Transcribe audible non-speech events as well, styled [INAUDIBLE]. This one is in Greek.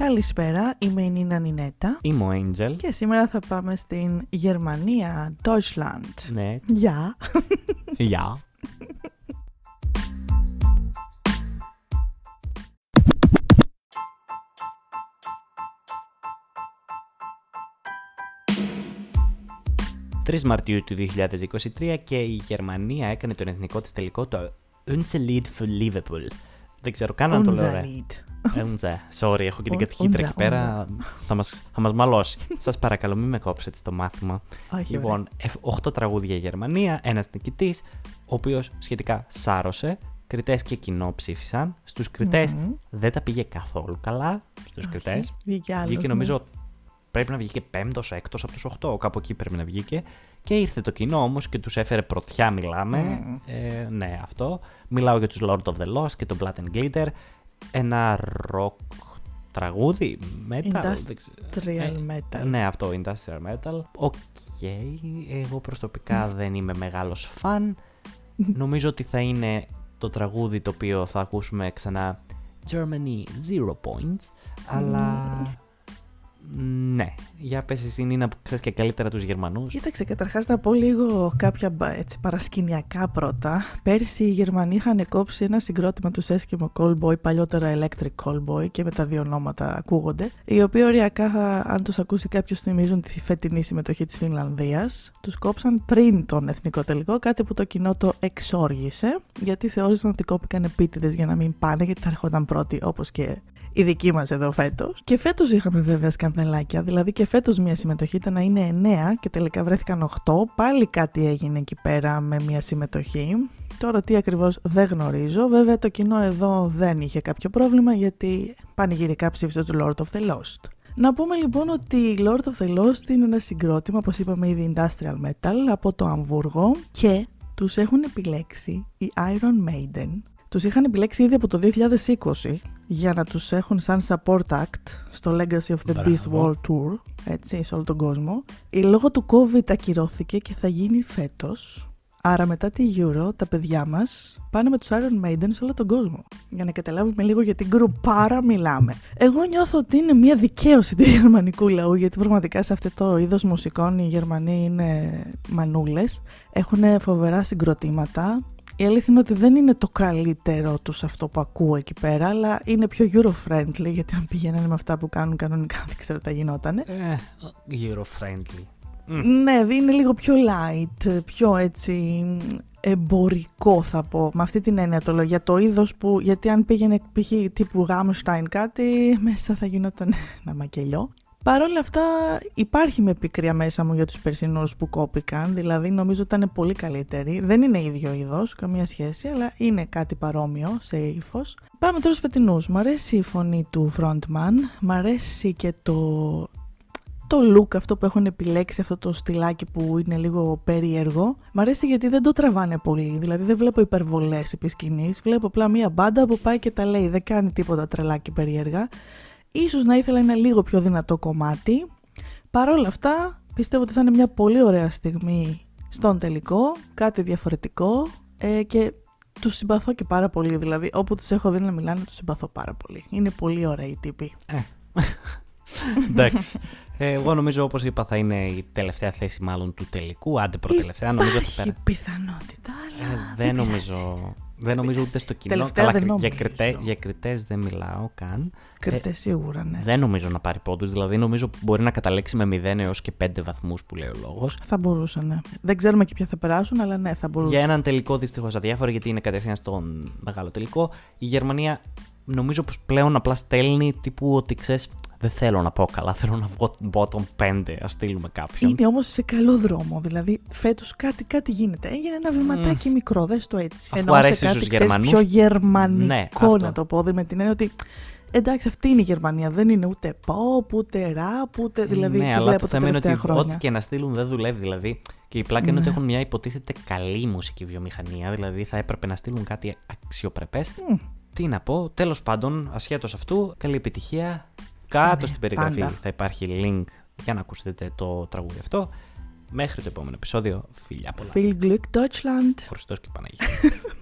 Καλησπέρα, είμαι η Νίνα Νινέτα. Είμαι ο Angel. Και σήμερα θα πάμε στην Γερμανία, Deutschland. Ναι. Γεια. Γεια. «3 Μαρτίου του 2023 και η Γερμανία έκανε τον εθνικό της τελικό το Unser Lied für Liverpool. Δεν ξέρω καν αν το λέω ωραία. Unser. Sorry, έχω και την κατηχήτρα εκεί πέρα. Θα μας, θα μας μαλώσει. Σας παρακαλώ μην με κόψετε στο μάθημα. Όχι, Λοιπόν, 8 τραγούδια για Γερμανία, ένας νικητής, ο οποίος σχετικά σάρωσε. Κριτές και κοινό ψήφισαν. Στους κριτες Μμμ. δεν τα πήγε καθόλου καλά. Στους Όχι. κριτές. Βγήκε άλλος, Βγήκε ναι. νομίζω πρέπει να βγήκε πέμπτος, έκτος από τους 8, κάπου εκεί πρέπει να βγήκε. Και ήρθε το κοινό όμως και τους έφερε πρωτιά μιλάμε. Μμμ. Ε, ναι, αυτό. Μιλάω για τους Lord of the Lost και το Blood and Glitter. Ένα rock τραγούδι, metal; δεν ξέρω. Industrial metal. Ναι, αυτό, industrial metal. OK, εγώ προσωπικά δεν είμαι μεγάλος φαν. Νομίζω ότι θα είναι το τραγούδι το οποίο θα ακούσουμε ξανά Germany Zero Points, αλλά... Ναι, για πες εσύ Νίνα που ξέρεις και καλύτερα τους Γερμανούς. Κοίταξε, καταρχάς να πω λίγο κάποια μπα- έτσι, παρασκηνιακά πρώτα. Πέρσι οι Γερμανοί είχαν κόψει ένα συγκρότημα του Eskimo Callboy, παλιότερα Electric Callboy και με τα δύο ονόματα ακούγονται, οι οποίοι οριακά, θα- αν τους ακούσει κάποιος θυμίζουν τη φετινή συμμετοχή της Φινλανδίας. Τους κόψαν πριν τον εθνικό τελικό, κάτι που το κοινό το εξόργησε, γιατί θεώρησαν ότι κόπηκαν επίτηδες για να μην πάνε, γιατί θα ερχόταν πρώτοι όπως και η δική μας εδώ φέτος. Και φέτος είχαμε βέβαια σκανδαλάκια. Δηλαδή και φέτος μια συμμετοχή ήταν να είναι 9 και τελικά βρέθηκαν 8. Πάλι κάτι έγινε εκεί πέρα με μια συμμετοχή. Τώρα τι ακριβώς δεν γνωρίζω. Βέβαια το κοινό εδώ δεν είχε κάποιο πρόβλημα γιατί πανηγυρικά ψήφισε τους Lord of the Lost. Να πούμε λοιπόν ότι η Lord of the Lost είναι ένα συγκρότημα, όπως είπαμε ήδη, industrial metal από το Αμβούργο και τους έχουν επιλέξει οι Iron Maiden τους είχαν επιλέξει ήδη από το 2020 για να τους έχουν σαν support act στο Legacy of the Beast Μπράβο. World Tour, έτσι, σε όλο τον κόσμο. Η λόγω του COVID ακυρώθηκε και θα γίνει φέτος. Άρα μετά τη Euro, τα παιδιά μας πάνε με τους Iron Maiden σε όλο τον κόσμο. Για να καταλάβουμε λίγο για την γκρουπάρα μιλάμε. Εγώ νιώθω ότι είναι μια δικαίωση του [LAUGHS] γερμανικού λαού, γιατί πραγματικά σε αυτό το είδος μουσικών οι Γερμανοί είναι μανούλες. Έχουν φοβερά συγκροτήματα, η αλήθεια είναι ότι δεν είναι το καλύτερο τους αυτό που ακούω εκεί πέρα, αλλά είναι πιο Euro-friendly, γιατί αν πηγαίνανε με αυτά που κάνουν κανονικά δεν ξέρω τι θα γινότανε. Ε, Euro-friendly. Ναι, είναι λίγο πιο light, πιο έτσι εμπορικό θα πω. Με αυτή την έννοια το λέω. Για το είδος που. Γιατί αν πήγαινε π.χ. τύπου Rammstein κάτι, μέσα θα γινόταν [LAUGHS] ένα μακελιό. Παρ' όλα αυτά υπάρχει με πικρία μέσα μου για τους περσινούς που κόπηκαν, δηλαδή νομίζω ότι ήταν πολύ καλύτεροι. Δεν είναι ίδιο είδος, καμία σχέση, αλλά είναι κάτι παρόμοιο σε ύφος. Πάμε τώρα στους φετινούς. Μ' αρέσει η φωνή του frontman, μ' αρέσει και το, το look αυτό που έχουν επιλέξει, αυτό το στυλάκι που είναι λίγο περίεργο. Μ' αρέσει γιατί δεν το τραβάνε πολύ, δηλαδή δεν βλέπω υπερβολές επί σκηνής, βλέπω απλά μία μπάντα που πάει και τα λέει, δεν κάνει τίποτα τρελάκι περίεργα. Ίσως να ήθελα ένα λίγο πιο δυνατό κομμάτι. Παρ' όλα αυτά, πιστεύω ότι θα είναι μια πολύ ωραία στιγμή στον τελικό, κάτι διαφορετικό ε, και τους συμπαθώ και πάρα πολύ, δηλαδή όπου τους έχω δει να μιλάνε τους συμπαθώ πάρα πολύ. Είναι πολύ ωραίοι οι τύποι. Ε. [LAUGHS] Εντάξει. Ε, εγώ νομίζω, όπως είπα, θα είναι η τελευταία θέση μάλλον του τελικού. Άντε προτελευταία. Νομίζω ότι Υπάρχει πέρα. πιθανότητα, Ε, αλλά δεν δεν νομίζω. Δεν νομίζω ούτε στο κοινό. Τελευταία Καλά, δεν κρι- για, νομίζω. κριτέ, για κριτές δεν μιλάω καν. Κριτές σίγουρα, ναι. Δεν νομίζω να πάρει πόντους. Δηλαδή, νομίζω μπορεί να καταλήξει με 0 έως και 5 βαθμούς που λέει ο λόγος. Θα μπορούσαν, ναι. Δεν ξέρουμε και ποια θα περάσουν, αλλά ναι, θα μπορούσαν. Για έναν τελικό δυστυχώς αδιάφορο, γιατί είναι κατευθείαν στον μεγάλο τελικό. Η Γερμανία νομίζω πως πλέον απλά στέλνει τύπου ότι ξέρεις, δεν θέλω να πω καλά, θέλω να βγω bottom 5, ας στείλουμε κάποιον. Είναι όμως σε καλό δρόμο. Δηλαδή, φέτος κάτι, κάτι γίνεται. Έγινε ένα βηματάκι μικρό, δες το έτσι. Αφού Ενώ σε αρέσει κάτι, στους ξέρεις, Γερμανούς. πιο γερμανικό Ναι, αυτό. να το πω. Με την έννοια ότι εντάξει, αυτή είναι η Γερμανία. Δεν είναι ούτε pop, ούτε rap, ούτε. Δηλαδή, ναι, που αλλά βλέπω το τα θέμα είναι ότι τελευταία χρόνια. ό,τι και να στείλουν δεν δουλεύει. Δηλαδή, και η πλάκα είναι ότι Ναι. έχουν μια υποτίθεται καλή μουσική βιομηχανία. Δηλαδή, θα έπρεπε να στείλουν κάτι αξιοπρεπές. Μμ. Τι να πω, τέλος πάντων, ασχέτως αυτού, καλή επιτυχία. Κάτω Ναι, στην περιγραφή πάντα. θα υπάρχει link για να ακούσετε το τραγούδι αυτό. Μέχρι το επόμενο επεισόδιο, φιλιά πολλά. Viel Glück Deutschland. Χριστός και Παναγία. [LAUGHS]